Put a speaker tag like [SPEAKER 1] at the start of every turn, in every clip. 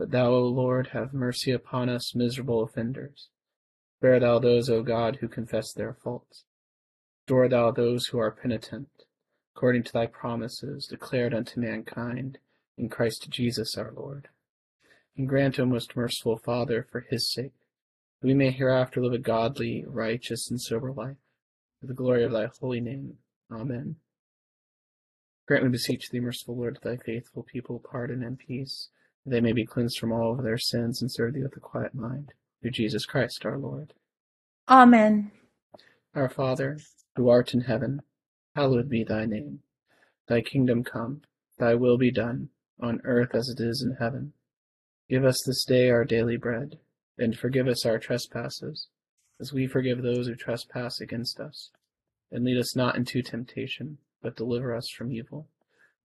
[SPEAKER 1] But thou, O Lord, have mercy upon us miserable offenders. Spare thou those, O God, who confess their faults. Restore thou those who are penitent, according to thy promises declared unto mankind in Christ Jesus our Lord. And grant, O most merciful Father, for his sake, that we may hereafter live a godly, righteous, and sober life, for the glory of thy holy name. Amen. Grant, we beseech thee, merciful Lord, to thy faithful people pardon and peace they may be cleansed from all of their sins and serve thee with a quiet mind. Through Jesus Christ our Lord.
[SPEAKER 2] Amen.
[SPEAKER 1] Our Father, who art in heaven, hallowed be thy name. Thy kingdom come, thy will be done, on earth as it is in heaven. Give us this day our daily bread, and forgive us our trespasses, as we forgive those who trespass against us. And lead us not into temptation, but deliver us from evil.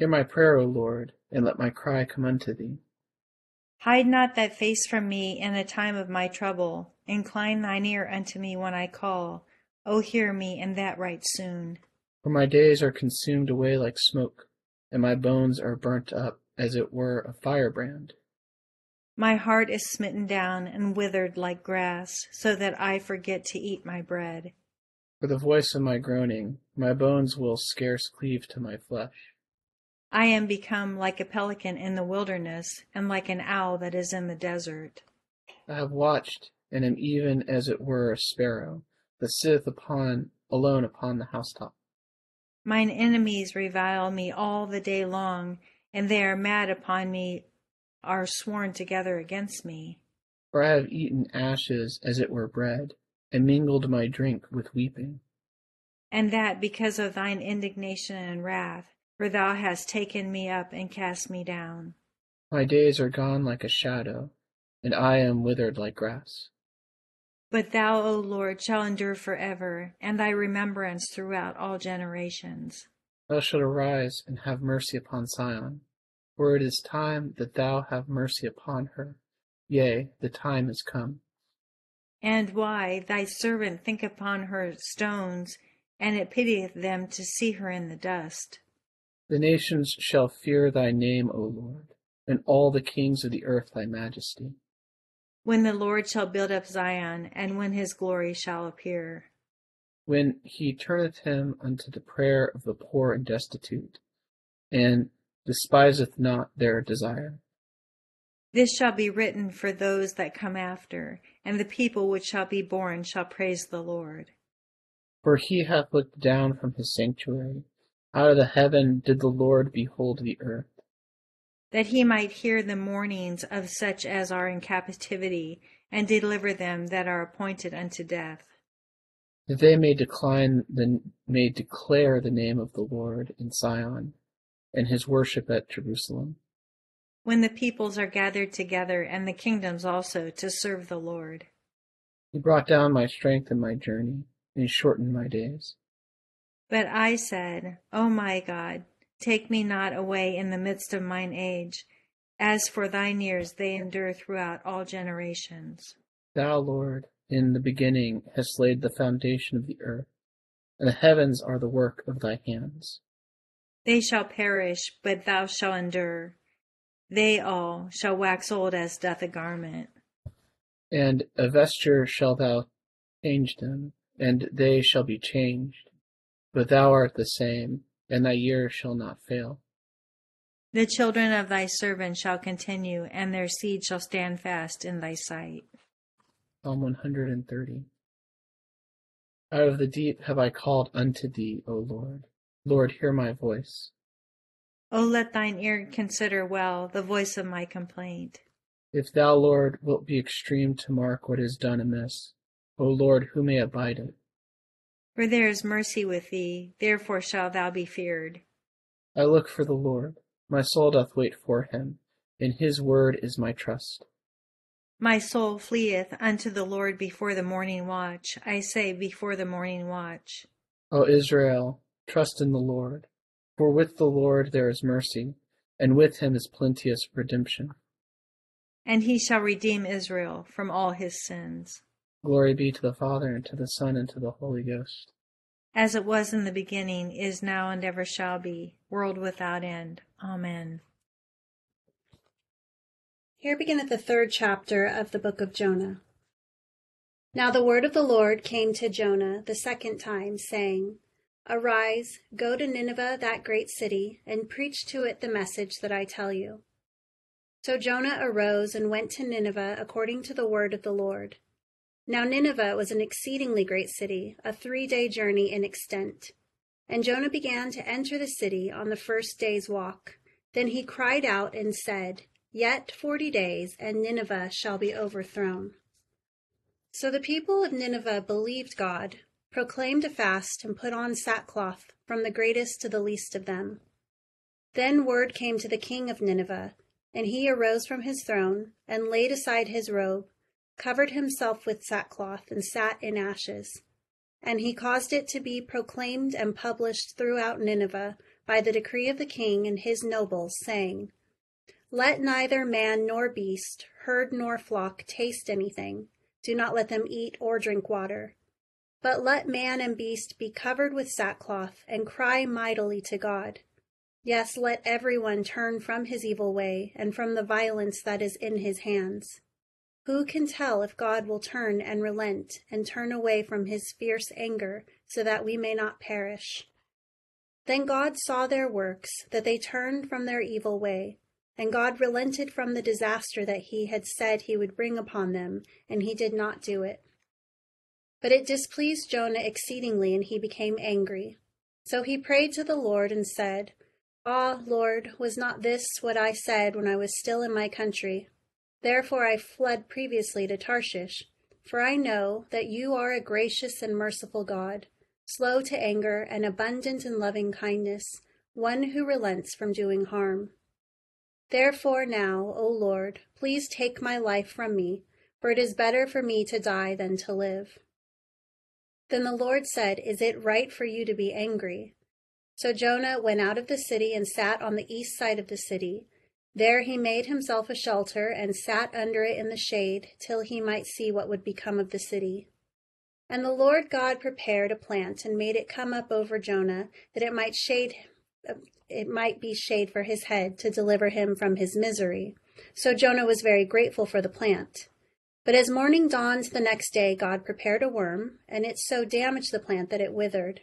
[SPEAKER 1] Hear my prayer, O Lord, and let my cry come unto thee.
[SPEAKER 2] Hide not thy face from me in the time of my trouble. Incline thine ear unto me when I call. O hear me, and that right soon.
[SPEAKER 1] For my days are consumed away like smoke, and my bones are burnt up as it were a firebrand.
[SPEAKER 2] My heart is smitten down and withered like grass, so that I forget to eat my bread.
[SPEAKER 1] For the voice of my groaning, my bones will scarce cleave to my flesh.
[SPEAKER 2] I am become like a pelican in the wilderness, and like an owl that is in the desert.
[SPEAKER 1] I have watched, and am even as it were a sparrow that sitteth upon alone upon the housetop.
[SPEAKER 2] Mine enemies revile me all the day long, and they are mad upon me, are sworn together against me.
[SPEAKER 1] For I have eaten ashes as it were bread, and mingled my drink with weeping.
[SPEAKER 2] And that because of thine indignation and wrath for thou hast taken me up and cast me down.
[SPEAKER 1] My days are gone like a shadow, and I am withered like grass.
[SPEAKER 2] But thou, O Lord, shall endure for ever, and thy remembrance throughout all generations.
[SPEAKER 1] Thou shalt arise and have mercy upon Zion, for it is time that thou have mercy upon her. Yea, the time is come.
[SPEAKER 2] And why thy servant think upon her stones, and it pitieth them to see her in the dust.
[SPEAKER 1] The nations shall fear thy name, O Lord, and all the kings of the earth thy majesty.
[SPEAKER 2] When the Lord shall build up Zion, and when his glory shall appear.
[SPEAKER 1] When he turneth him unto the prayer of the poor and destitute, and despiseth not their desire.
[SPEAKER 2] This shall be written for those that come after, and the people which shall be born shall praise the Lord.
[SPEAKER 1] For he hath looked down from his sanctuary out of the heaven did the Lord behold the earth.
[SPEAKER 2] That he might hear the mournings of such as are in captivity, and deliver them that are appointed unto death.
[SPEAKER 1] That they may decline the may declare the name of the Lord in Zion, and his worship at Jerusalem.
[SPEAKER 2] When the peoples are gathered together, and the kingdoms also, to serve the Lord.
[SPEAKER 1] He brought down my strength in my journey, and he shortened my days.
[SPEAKER 2] But I said, O my God, take me not away in the midst of mine age. As for thine years, they endure throughout all generations.
[SPEAKER 1] Thou, Lord, in the beginning hast laid the foundation of the earth, and the heavens are the work of thy hands.
[SPEAKER 2] They shall perish, but thou shalt endure. They all shall wax old as doth a garment.
[SPEAKER 1] And a vesture shall thou change them, and they shall be changed but thou art the same, and thy years shall not fail.
[SPEAKER 2] The children of thy servant shall continue, and their seed shall stand fast in thy sight.
[SPEAKER 1] Psalm 130. Out of the deep have I called unto thee, O Lord. Lord, hear my voice.
[SPEAKER 2] O let thine ear consider well the voice of my complaint.
[SPEAKER 1] If thou, Lord, wilt be extreme to mark what is done amiss, O Lord, who may abide it?
[SPEAKER 2] For there is mercy with thee, therefore shalt thou be feared.
[SPEAKER 1] I look for the Lord. My soul doth wait for him. In his word is my trust.
[SPEAKER 2] My soul fleeth unto the Lord before the morning watch. I say, before the morning watch.
[SPEAKER 1] O Israel, trust in the Lord. For with the Lord there is mercy, and with him is plenteous redemption.
[SPEAKER 2] And he shall redeem Israel from all his sins.
[SPEAKER 1] Glory be to the Father, and to the Son, and to the Holy Ghost.
[SPEAKER 2] As it was in the beginning, is now, and ever shall be, world without end. Amen.
[SPEAKER 3] Here beginneth the third chapter of the book of Jonah. Now the word of the Lord came to Jonah the second time, saying, Arise, go to Nineveh, that great city, and preach to it the message that I tell you. So Jonah arose and went to Nineveh according to the word of the Lord. Now Nineveh was an exceedingly great city, a three day journey in extent. And Jonah began to enter the city on the first day's walk. Then he cried out and said, Yet forty days, and Nineveh shall be overthrown. So the people of Nineveh believed God, proclaimed a fast, and put on sackcloth, from the greatest to the least of them. Then word came to the king of Nineveh, and he arose from his throne, and laid aside his robe, covered himself with sackcloth, and sat in ashes. And he caused it to be proclaimed and published throughout Nineveh by the decree of the king and his nobles, saying, let neither man nor beast, herd nor flock taste anything. Do not let them eat or drink water. But let man and beast be covered with sackcloth and cry mightily to God. Yes, let everyone turn from his evil way and from the violence that is in his hands. Who can tell if God will turn and relent and turn away from his fierce anger so that we may not perish? Then God saw their works, that they turned from their evil way and God relented from the disaster that he had said he would bring upon them, and he did not do it. But it displeased Jonah exceedingly, and he became angry. So he prayed to the Lord and said, Ah, Lord, was not this what I said when I was still in my country? Therefore I fled previously to Tarshish, for I know that you are a gracious and merciful God, slow to anger and abundant in loving kindness, one who relents from doing harm. Therefore now, O Lord, please take my life from me, for it is better for me to die than to live. Then the Lord said, Is it right for you to be angry? So Jonah went out of the city and sat on the east side of the city. There he made himself a shelter and sat under it in the shade till he might see what would become of the city. And the Lord God prepared a plant and made it come up over Jonah, that it might shade it might be shade for his head to deliver him from his misery. So Jonah was very grateful for the plant. But as morning dawned the next day, God prepared a worm, and it so damaged the plant that it withered.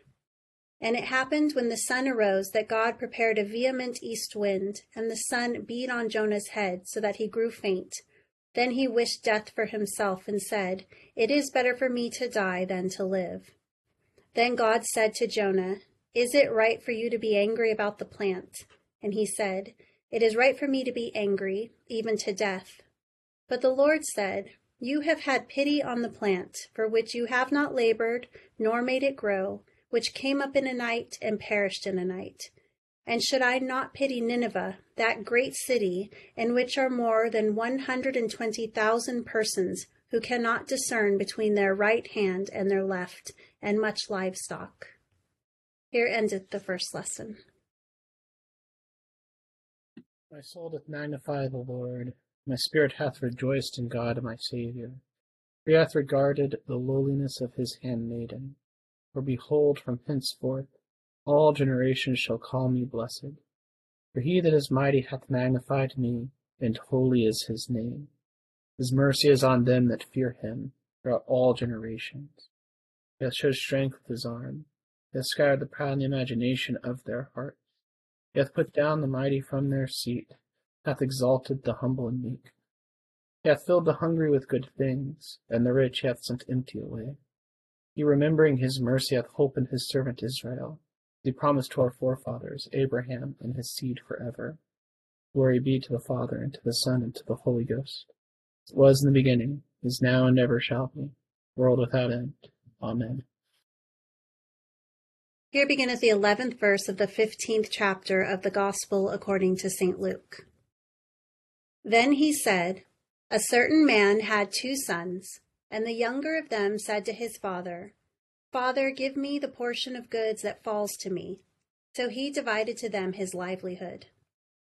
[SPEAKER 3] And it happened when the sun arose that God prepared a vehement east wind, and the sun beat on Jonah's head so that he grew faint. Then he wished death for himself and said, It is better for me to die than to live. Then God said to Jonah, is it right for you to be angry about the plant? And he said, It is right for me to be angry, even to death. But the Lord said, You have had pity on the plant, for which you have not labored, nor made it grow, which came up in a night and perished in a night. And should I not pity Nineveh, that great city, in which are more than one hundred and twenty thousand persons who cannot discern between their right hand and their left, and much livestock? Here endeth the first lesson.
[SPEAKER 1] My soul doth magnify the Lord, my spirit hath rejoiced in God my Saviour. He hath regarded the lowliness of his handmaiden. For behold, from henceforth all generations shall call me blessed. For he that is mighty hath magnified me, and holy is his name. His mercy is on them that fear him throughout all generations. He hath showed strength with his arm He hath scattered the proud in the imagination of their hearts. He hath put down the mighty from their seat, hath exalted the humble and meek. He hath filled the hungry with good things, and the rich hath sent empty away. He remembering his mercy hath holpen his servant Israel. the promise to our forefathers, Abraham and his seed forever. Glory be to the Father, and to the Son, and to the Holy Ghost. It was in the beginning, is now, and ever shall be, world without end. Amen.
[SPEAKER 3] Here beginneth the eleventh verse of the fifteenth chapter of the Gospel according to St. Luke. Then he said, A certain man had two sons, and the younger of them said to his father, Father, give me the portion of goods that falls to me. So he divided to them his livelihood.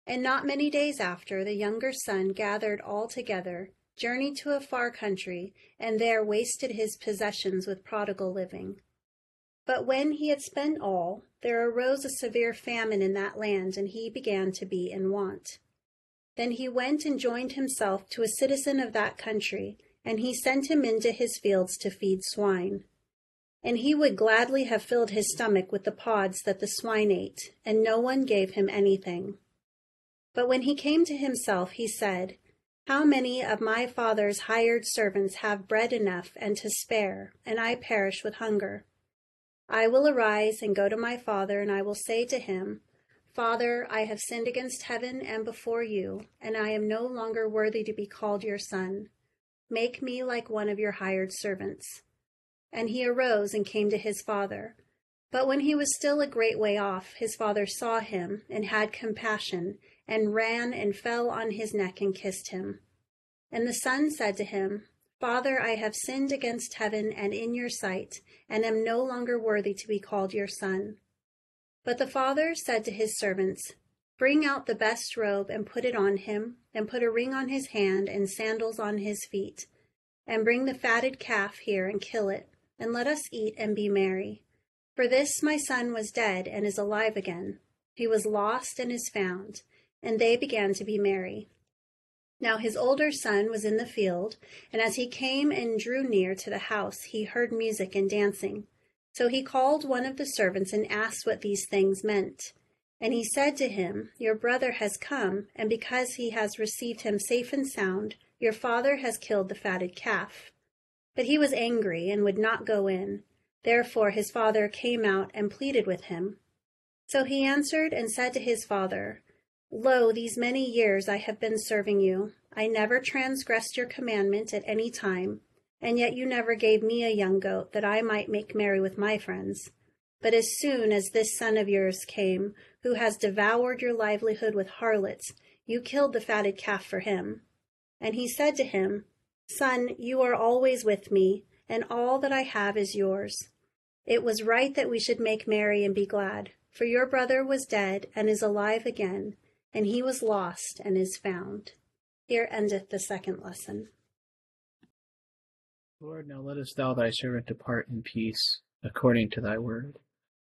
[SPEAKER 3] And not many days after, the younger son gathered all together, journeyed to a far country, and there wasted his possessions with prodigal living. But when he had spent all, there arose a severe famine in that land, and he began to be in want. Then he went and joined himself to a citizen of that country, and he sent him into his fields to feed swine. And he would gladly have filled his stomach with the pods that the swine ate, and no one gave him anything. But when he came to himself, he said, How many of my father's hired servants have bread enough and to spare, and I perish with hunger? I will arise and go to my father, and I will say to him, Father, I have sinned against heaven and before you, and I am no longer worthy to be called your son. Make me like one of your hired servants. And he arose and came to his father. But when he was still a great way off, his father saw him, and had compassion, and ran and fell on his neck and kissed him. And the son said to him, Father, I have sinned against heaven and in your sight, and am no longer worthy to be called your son. But the father said to his servants, Bring out the best robe and put it on him, and put a ring on his hand and sandals on his feet. And bring the fatted calf here and kill it, and let us eat and be merry. For this my son was dead and is alive again. He was lost and is found. And they began to be merry. Now his older son was in the field, and as he came and drew near to the house, he heard music and dancing. So he called one of the servants and asked what these things meant. And he said to him, Your brother has come, and because he has received him safe and sound, your father has killed the fatted calf. But he was angry and would not go in. Therefore his father came out and pleaded with him. So he answered and said to his father, Lo, these many years I have been serving you. I never transgressed your commandment at any time, and yet you never gave me a young goat that I might make merry with my friends. But as soon as this son of yours came, who has devoured your livelihood with harlots, you killed the fatted calf for him. And he said to him, Son, you are always with me, and all that I have is yours. It was right that we should make merry and be glad, for your brother was dead and is alive again and he was lost and is found. Here endeth the second lesson.
[SPEAKER 1] Lord, now lettest thou thy servant depart in peace, according to thy word.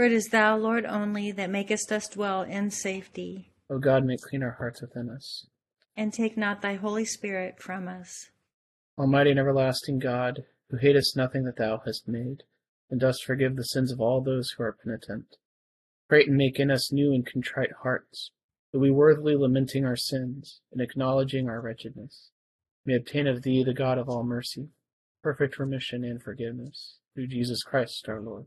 [SPEAKER 2] For it is thou, Lord, only, that makest us dwell in safety.
[SPEAKER 1] O God, make clean our hearts within us.
[SPEAKER 2] And take not thy Holy Spirit from us.
[SPEAKER 1] Almighty and everlasting God, who hatest nothing that thou hast made, and dost forgive the sins of all those who are penitent, create and make in us new and contrite hearts, that we worthily lamenting our sins and acknowledging our wretchedness, may obtain of thee, the God of all mercy, perfect remission and forgiveness, through Jesus Christ our Lord.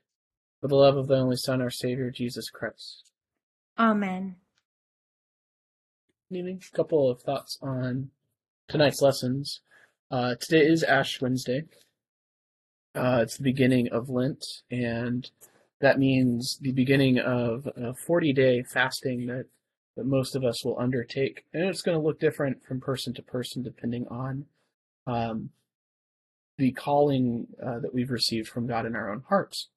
[SPEAKER 1] for the love of the only Son, our Savior, Jesus Christ.
[SPEAKER 2] Amen.
[SPEAKER 1] Evening. A couple of thoughts on tonight's lessons. Uh, today is Ash Wednesday. Uh, it's the beginning of Lent, and that means the beginning of a 40 day fasting that, that most of us will undertake. And it's going to look different from person to person depending on um, the calling uh, that we've received from God in our own hearts.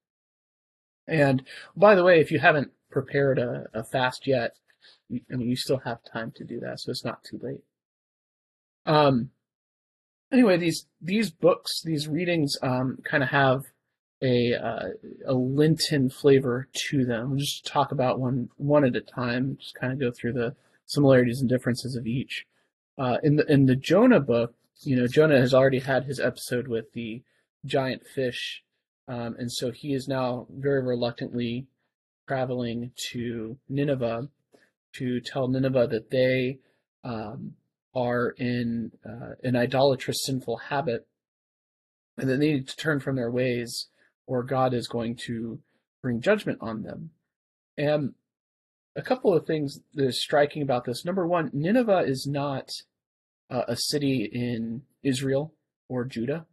[SPEAKER 1] And by the way, if you haven't prepared a, a fast yet, you, I mean, you still have time to do that, so it's not too late. Um, anyway, these these books, these readings, um, kind of have a uh, a Lenten flavor to them. We'll just talk about one one at a time. Just kind of go through the similarities and differences of each. Uh, in the in the Jonah book, you know, Jonah has already had his episode with the giant fish um, and so he is now very reluctantly traveling to Nineveh to tell Nineveh that they um, are in uh, an idolatrous, sinful habit, and that they need to turn from their ways, or God is going to bring judgment on them. And a couple of things that is striking about this. Number one, Nineveh is not uh, a city in Israel or Judah.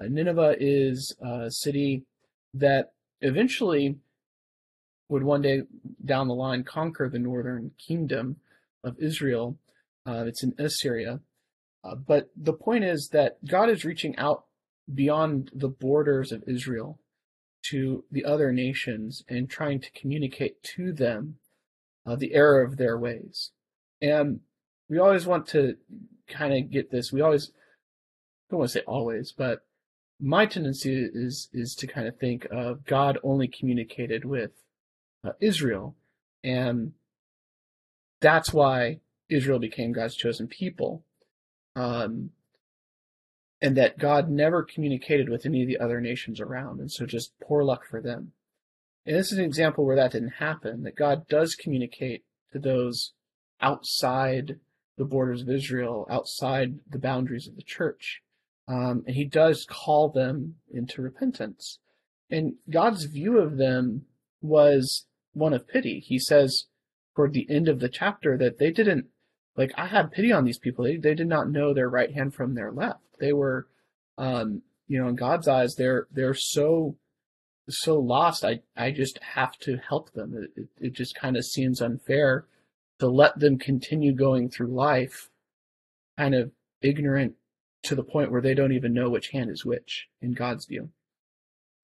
[SPEAKER 1] Uh, Nineveh is a city that eventually would one day down the line conquer the northern kingdom of Israel. Uh, it's in Assyria. Uh, but the point is that God is reaching out beyond the borders of Israel to the other nations and trying to communicate to them uh, the error of their ways. And we always want to kind of get this. We always, I don't want to say always, but my tendency is is to kind of think of God only communicated with uh, Israel, and that's why Israel became God's chosen people, um, and that God never communicated with any of the other nations around, and so just poor luck for them. And this is an example where that didn't happen. That God does communicate to those outside the borders of Israel, outside the boundaries of the church. Um, and he does call them into repentance. And God's view of them was one of pity. He says toward the end of the chapter that they didn't, like, I had pity on these people. They, they did not know their right hand from their left. They were, um, you know, in God's eyes, they're, they're so, so lost. I, I just have to help them. It, it, it just kind of seems unfair to let them continue going through life kind of ignorant to the point where they don't even know which hand is which in God's view.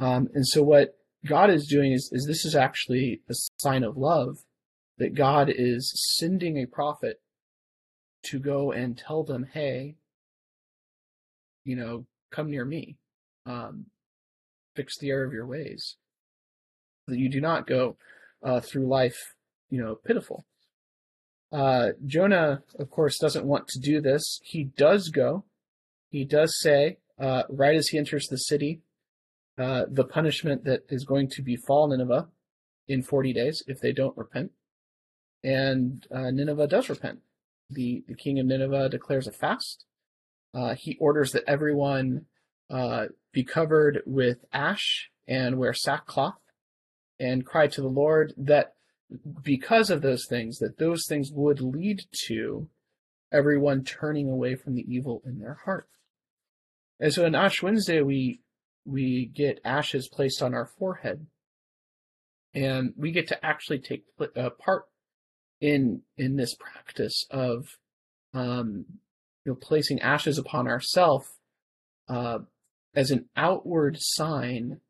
[SPEAKER 1] Um, and so what God is doing is, is this is actually a sign of love that God is sending a prophet to go and tell them, hey, you know, come near me, um, fix the error of your ways, that you do not go uh, through life, you know, pitiful. Uh, Jonah, of course, doesn't want to do this. He does go he does say, uh, right as he enters the city, uh, the punishment that is going to befall Nineveh in 40 days if they don't repent. And uh, Nineveh does repent. The, the king of Nineveh declares a fast. Uh, he orders that everyone uh, be covered with ash and wear sackcloth and cry to the Lord that because of those things, that those things would lead to everyone turning away from the evil in their heart. And so in Ash Wednesday, we we get ashes placed on our forehead, and we get to actually take uh, part in in this practice of um, you know placing ashes upon ourself uh, as an outward sign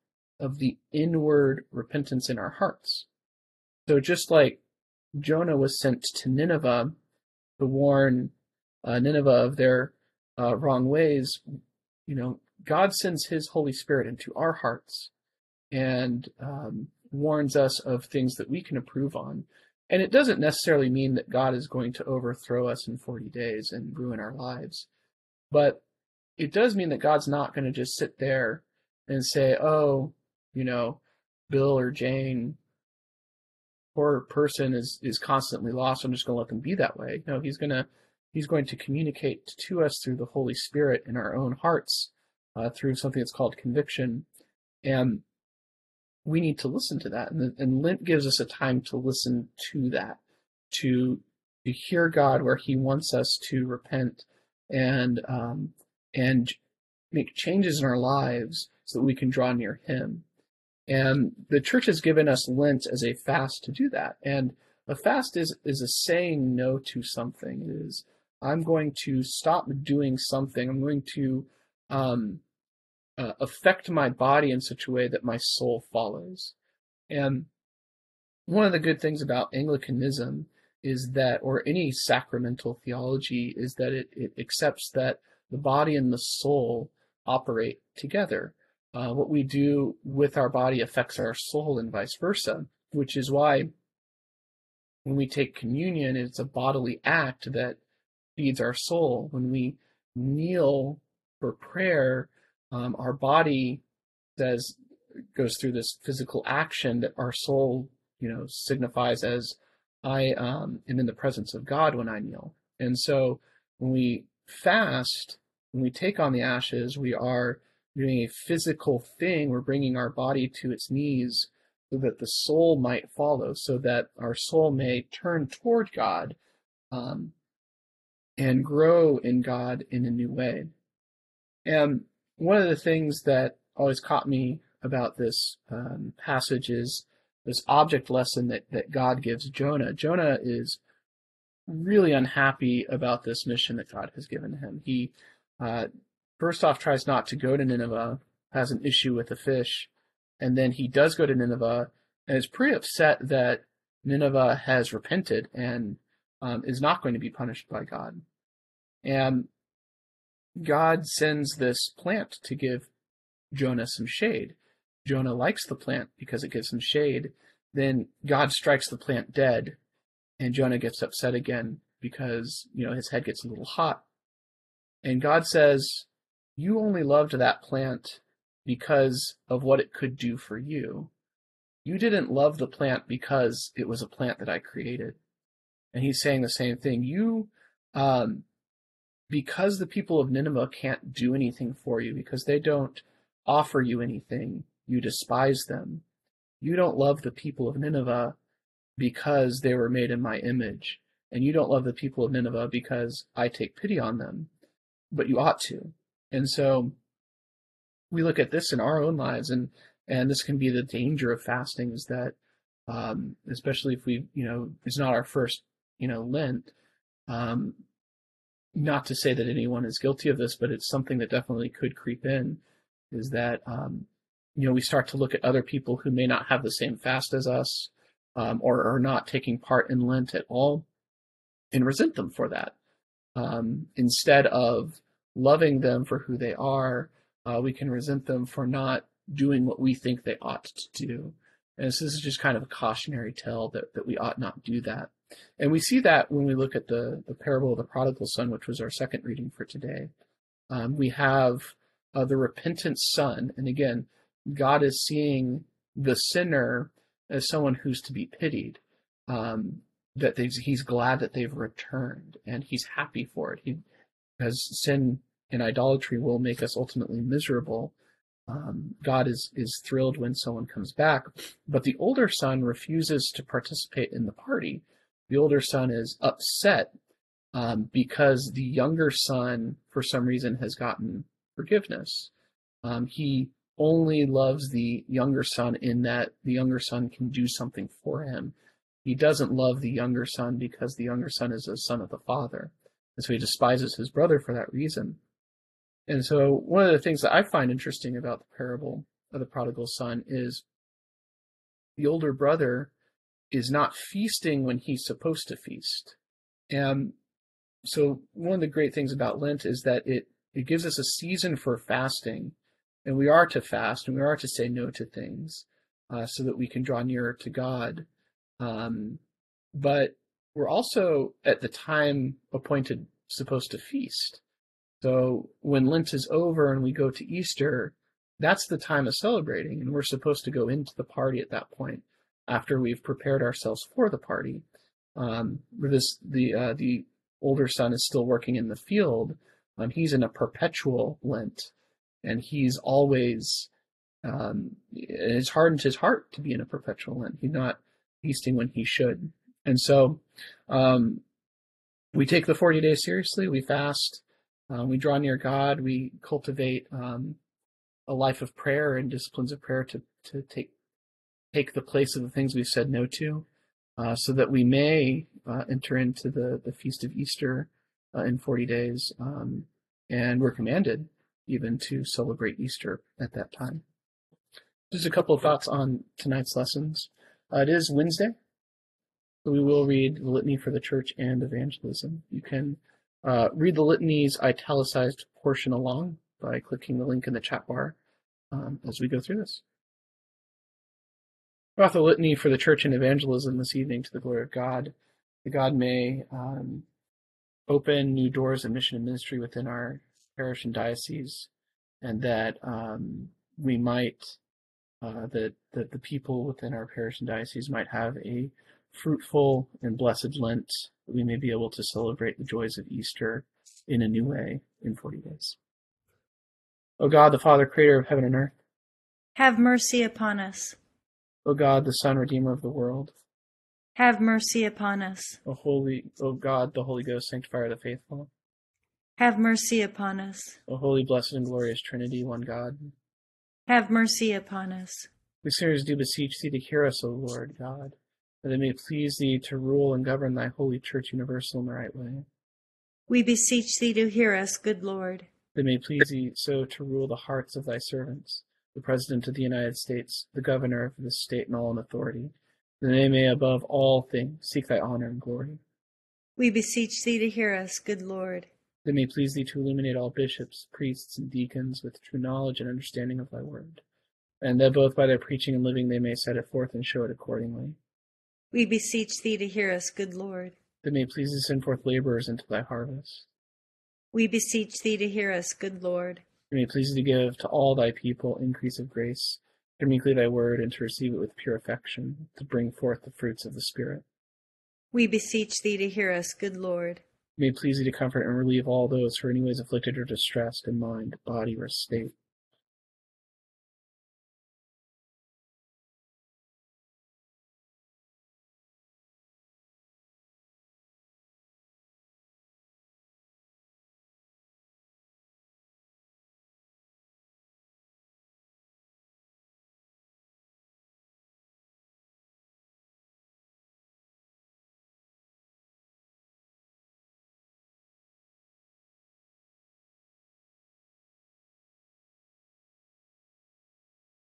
[SPEAKER 1] of the inward repentance in our hearts. So just like Jonah was sent to Nineveh to warn uh, Nineveh of their uh, wrong ways, you know, God sends His Holy Spirit into our hearts and um, warns us of things that we can improve on. And it doesn't necessarily mean that God is going to overthrow us in 40 days and ruin our lives. But it does mean that God's not going to just sit there and say, oh, you know, Bill or Jane, poor person is, is constantly lost. I'm just going to let them be that way. No, he's going to, he's going to communicate to us through the Holy Spirit in our own hearts, uh, through something that's called conviction. And we need to listen to that. And, and Lent gives us a time to listen to that, to, to hear God where He wants us to repent and, um, and make changes in our lives so that we can draw near Him. And the church has given us Lent as a fast to do that. And a fast is, is a saying no to something. It is, I'm going to stop doing something. I'm going to, um, uh, affect my body in such a way that my soul follows. And one of the good things about Anglicanism is that, or any sacramental theology, is that it, it accepts that the body and the soul operate together. Uh, what we do with our body affects our soul and vice versa, which is why when we take communion, it's a bodily act that feeds our soul. When we kneel for prayer, um, our body says goes through this physical action that our soul, you know, signifies as I um, am in the presence of God when I kneel. And so when we fast, when we take on the ashes, we are doing a physical thing. We're bringing our body to its knees so that the soul might follow, so that our soul may turn toward God um, and grow in God in a new way. And one of the things that always caught me about this um, passage is this object lesson that, that God gives Jonah. Jonah is really unhappy about this mission that God has given him. He, uh, first off, tries not to go to Nineveh, has an issue with the fish, and then he does go to Nineveh and is pretty upset that Nineveh has repented and um, is not going to be punished by God. And God sends this plant to give Jonah some shade. Jonah likes the plant because it gives him shade. Then God strikes the plant dead, and Jonah gets upset again because, you know, his head gets a little hot. And God says, You only loved that plant because of what it could do for you. You didn't love the plant because it was a plant that I created. And he's saying the same thing. You um, because the people of Nineveh can't do anything for you, because they don't offer you anything, you despise them. You don't love the people of Nineveh because they were made in my image, and you don't love the people of Nineveh because I take pity on them, but you ought to. And so we look at this in our own lives, and and this can be the danger of fasting is that, um, especially if we, you know, it's not our first, you know, Lent, um, not to say that anyone is guilty of this, but it's something that definitely could creep in, is that um, you know we start to look at other people who may not have the same fast as us, um, or are not taking part in Lent at all, and resent them for that. Um, instead of loving them for who they are, uh, we can resent them for not doing what we think they ought to do. And so this is just kind of a cautionary tale that, that we ought not do that. And we see that when we look at the, the parable of the prodigal son, which was our second reading for today. Um, we have uh, the repentant son. And again, God is seeing the sinner as someone who's to be pitied. Um, that he's glad that they've returned and he's happy for it. He, as sin and idolatry will make us ultimately miserable, um, God is is thrilled when someone comes back. But the older son refuses to participate in the party the older son is upset um, because the younger son, for some reason, has gotten forgiveness. Um, he only loves the younger son in that the younger son can do something for him. He doesn't love the younger son because the younger son is a son of the father. And so he despises his brother for that reason. And so one of the things that I find interesting about the parable of the prodigal son is the older brother is not feasting when he's supposed to feast. And so one of the great things about Lent is that it, it gives us a season for fasting, and we are to fast and we are to say no to things uh, so that we can draw nearer to God. Um, but we're also at the time appointed supposed to feast. So when Lent is over and we go to Easter, that's the time of celebrating, and we're supposed to go into the party at that point after we've prepared ourselves for the party. Um, this the uh, the older son is still working in the field. Um, he's in a perpetual Lent, and he's always um, it's hardened his heart to be in a perpetual Lent. He's not feasting when he should, and so um, we take the forty days seriously. We fast. Uh, we draw near God. We cultivate um, a life of prayer and disciplines of prayer to to take take the place of the things we've said no to, uh, so that we may uh, enter into the, the feast of Easter uh, in 40 days. Um, and we're commanded even to celebrate Easter at that time. Just a couple of thoughts on tonight's lessons. Uh, it is Wednesday, so we will read the litany for the church and evangelism. You can uh, read the litany's italicized portion along by clicking the link in the chat bar um, as we go through this. About the litany for the church and evangelism this evening to the glory of God, that God may um, open new doors of mission and ministry within our parish and diocese, and that um, we might, uh, that, that the people within our parish and diocese might have a fruitful and blessed Lent, that we may be able to celebrate the joys of Easter in a new way in 40 days. O God, the Father, creator of heaven and earth,
[SPEAKER 2] have mercy upon us.
[SPEAKER 1] O God, the Son, Redeemer of the world,
[SPEAKER 2] have mercy upon us.
[SPEAKER 1] O Holy, O God, the Holy Ghost, Sanctifier of the faithful,
[SPEAKER 2] have mercy upon us.
[SPEAKER 1] O Holy, Blessed, and Glorious Trinity, one God,
[SPEAKER 2] have mercy upon us.
[SPEAKER 1] We sinners do beseech Thee to hear us, O Lord God, that it may please Thee to rule and govern Thy holy Church universal in the right way.
[SPEAKER 2] We beseech Thee to hear us, good Lord.
[SPEAKER 1] That it may please Thee so to rule the hearts of Thy servants the President of the United States, the Governor of this state and all in authority, that they may above all things seek thy honor and glory.
[SPEAKER 2] We beseech thee to hear us, good Lord.
[SPEAKER 1] That may please thee to illuminate all bishops, priests, and deacons with true knowledge and understanding of thy word, and that both by their preaching and living they may set it forth and show it accordingly.
[SPEAKER 2] We beseech thee to hear us, good Lord.
[SPEAKER 1] That may please thee send forth laborers into thy harvest.
[SPEAKER 2] We beseech thee to hear us, good Lord.
[SPEAKER 1] That May please to give to all thy people increase of grace, to meekly thy word, and to receive it with pure affection, to bring forth the fruits of the Spirit.
[SPEAKER 2] We beseech thee to hear us, good Lord.
[SPEAKER 1] May please thee to comfort and relieve all those who are anyways afflicted or distressed in mind, body, or state.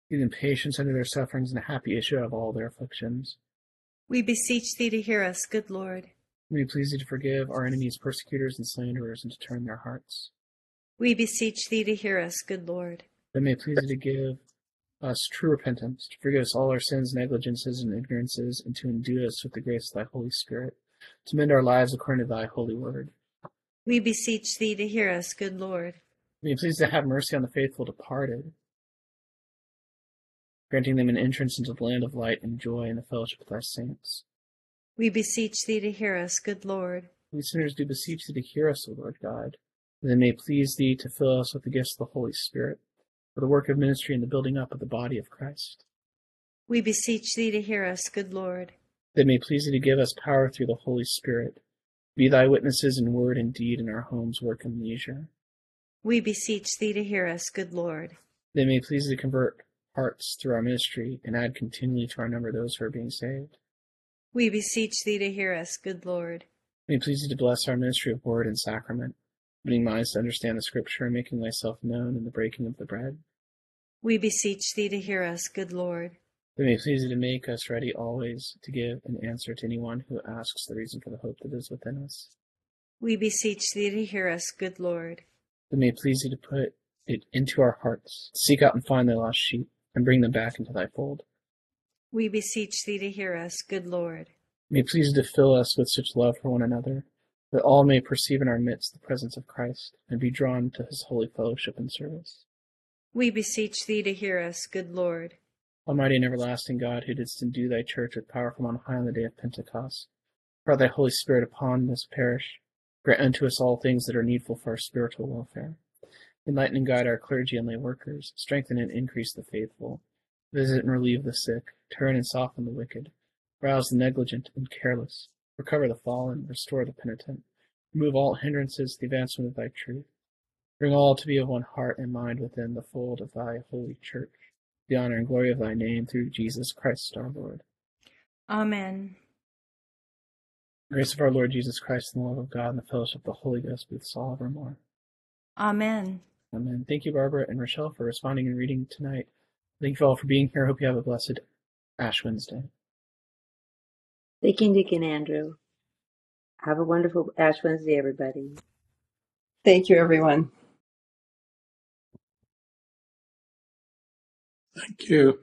[SPEAKER 1] Give them patience under their sufferings and a happy issue of all their afflictions.
[SPEAKER 2] We beseech thee to hear us, good Lord.
[SPEAKER 1] May we please thee to forgive our enemies, persecutors, and slanderers, and to turn their hearts.
[SPEAKER 2] We beseech thee to hear us, good Lord.
[SPEAKER 1] That may please thee to give us true repentance, to forgive us all our sins, negligences, and ignorances, and to endue us with the grace of thy Holy Spirit, to mend our lives according to thy holy word.
[SPEAKER 2] We beseech thee to hear us, good Lord.
[SPEAKER 1] May please to have mercy on the faithful departed, granting them an entrance into the land of light and joy in the fellowship of thy saints.
[SPEAKER 2] We beseech thee to hear us, good Lord.
[SPEAKER 1] We sinners do beseech thee to hear us, O Lord God, that it may please thee to fill us with the gifts of the Holy Spirit, for the work of ministry and the building up of the body of Christ.
[SPEAKER 2] We beseech thee to hear us, good Lord.
[SPEAKER 1] That it may please thee to give us power through the Holy Spirit, be thy witnesses in word and deed in our homes, work, and leisure.
[SPEAKER 2] We beseech thee to hear us, good Lord.
[SPEAKER 1] That it may please thee to convert hearts through our ministry and add continually to our number those who are being saved.
[SPEAKER 2] We beseech thee to hear us, good Lord.
[SPEAKER 1] May it please thee to bless our ministry of word and sacrament, opening minds to understand the scripture and making thyself known in the breaking of the bread.
[SPEAKER 2] We beseech thee to hear us, good Lord.
[SPEAKER 1] May it please thee to make us ready always to give an answer to anyone who asks the reason for the hope that is within us.
[SPEAKER 2] We beseech thee to hear us, good Lord.
[SPEAKER 1] That may it please thee to put it into our hearts, to seek out and find thy lost sheep, and bring them back into thy fold.
[SPEAKER 2] We beseech thee to hear us, good Lord.
[SPEAKER 1] May it please thee to fill us with such love for one another, that all may perceive in our midst the presence of Christ, and be drawn to his holy fellowship and service.
[SPEAKER 2] We beseech thee to hear us, good Lord.
[SPEAKER 1] Almighty and everlasting God, who didst endue thy church with power from on high on the day of Pentecost, pour thy Holy Spirit upon this parish, grant unto us all things that are needful for our spiritual welfare. Enlighten and guide our clergy and lay workers, strengthen and increase the faithful, visit and relieve the sick, turn and soften the wicked, rouse the negligent and careless, recover the fallen, restore the penitent, remove all hindrances to the advancement of thy truth. Bring all to be of one heart and mind within the fold of thy holy church the honor and glory of thy name through Jesus Christ our Lord.
[SPEAKER 2] Amen.
[SPEAKER 1] Grace of our Lord Jesus Christ and the love of God and the fellowship of the Holy Ghost be with us all evermore.
[SPEAKER 2] Amen.
[SPEAKER 1] Um, Amen. Thank you, Barbara and Rochelle, for responding and reading tonight. Thank you all for being here. Hope you have a blessed Ash Wednesday.
[SPEAKER 4] Thank you, Nick and Andrew. Have a wonderful Ash Wednesday, everybody.
[SPEAKER 5] Thank you, everyone.
[SPEAKER 6] Thank you.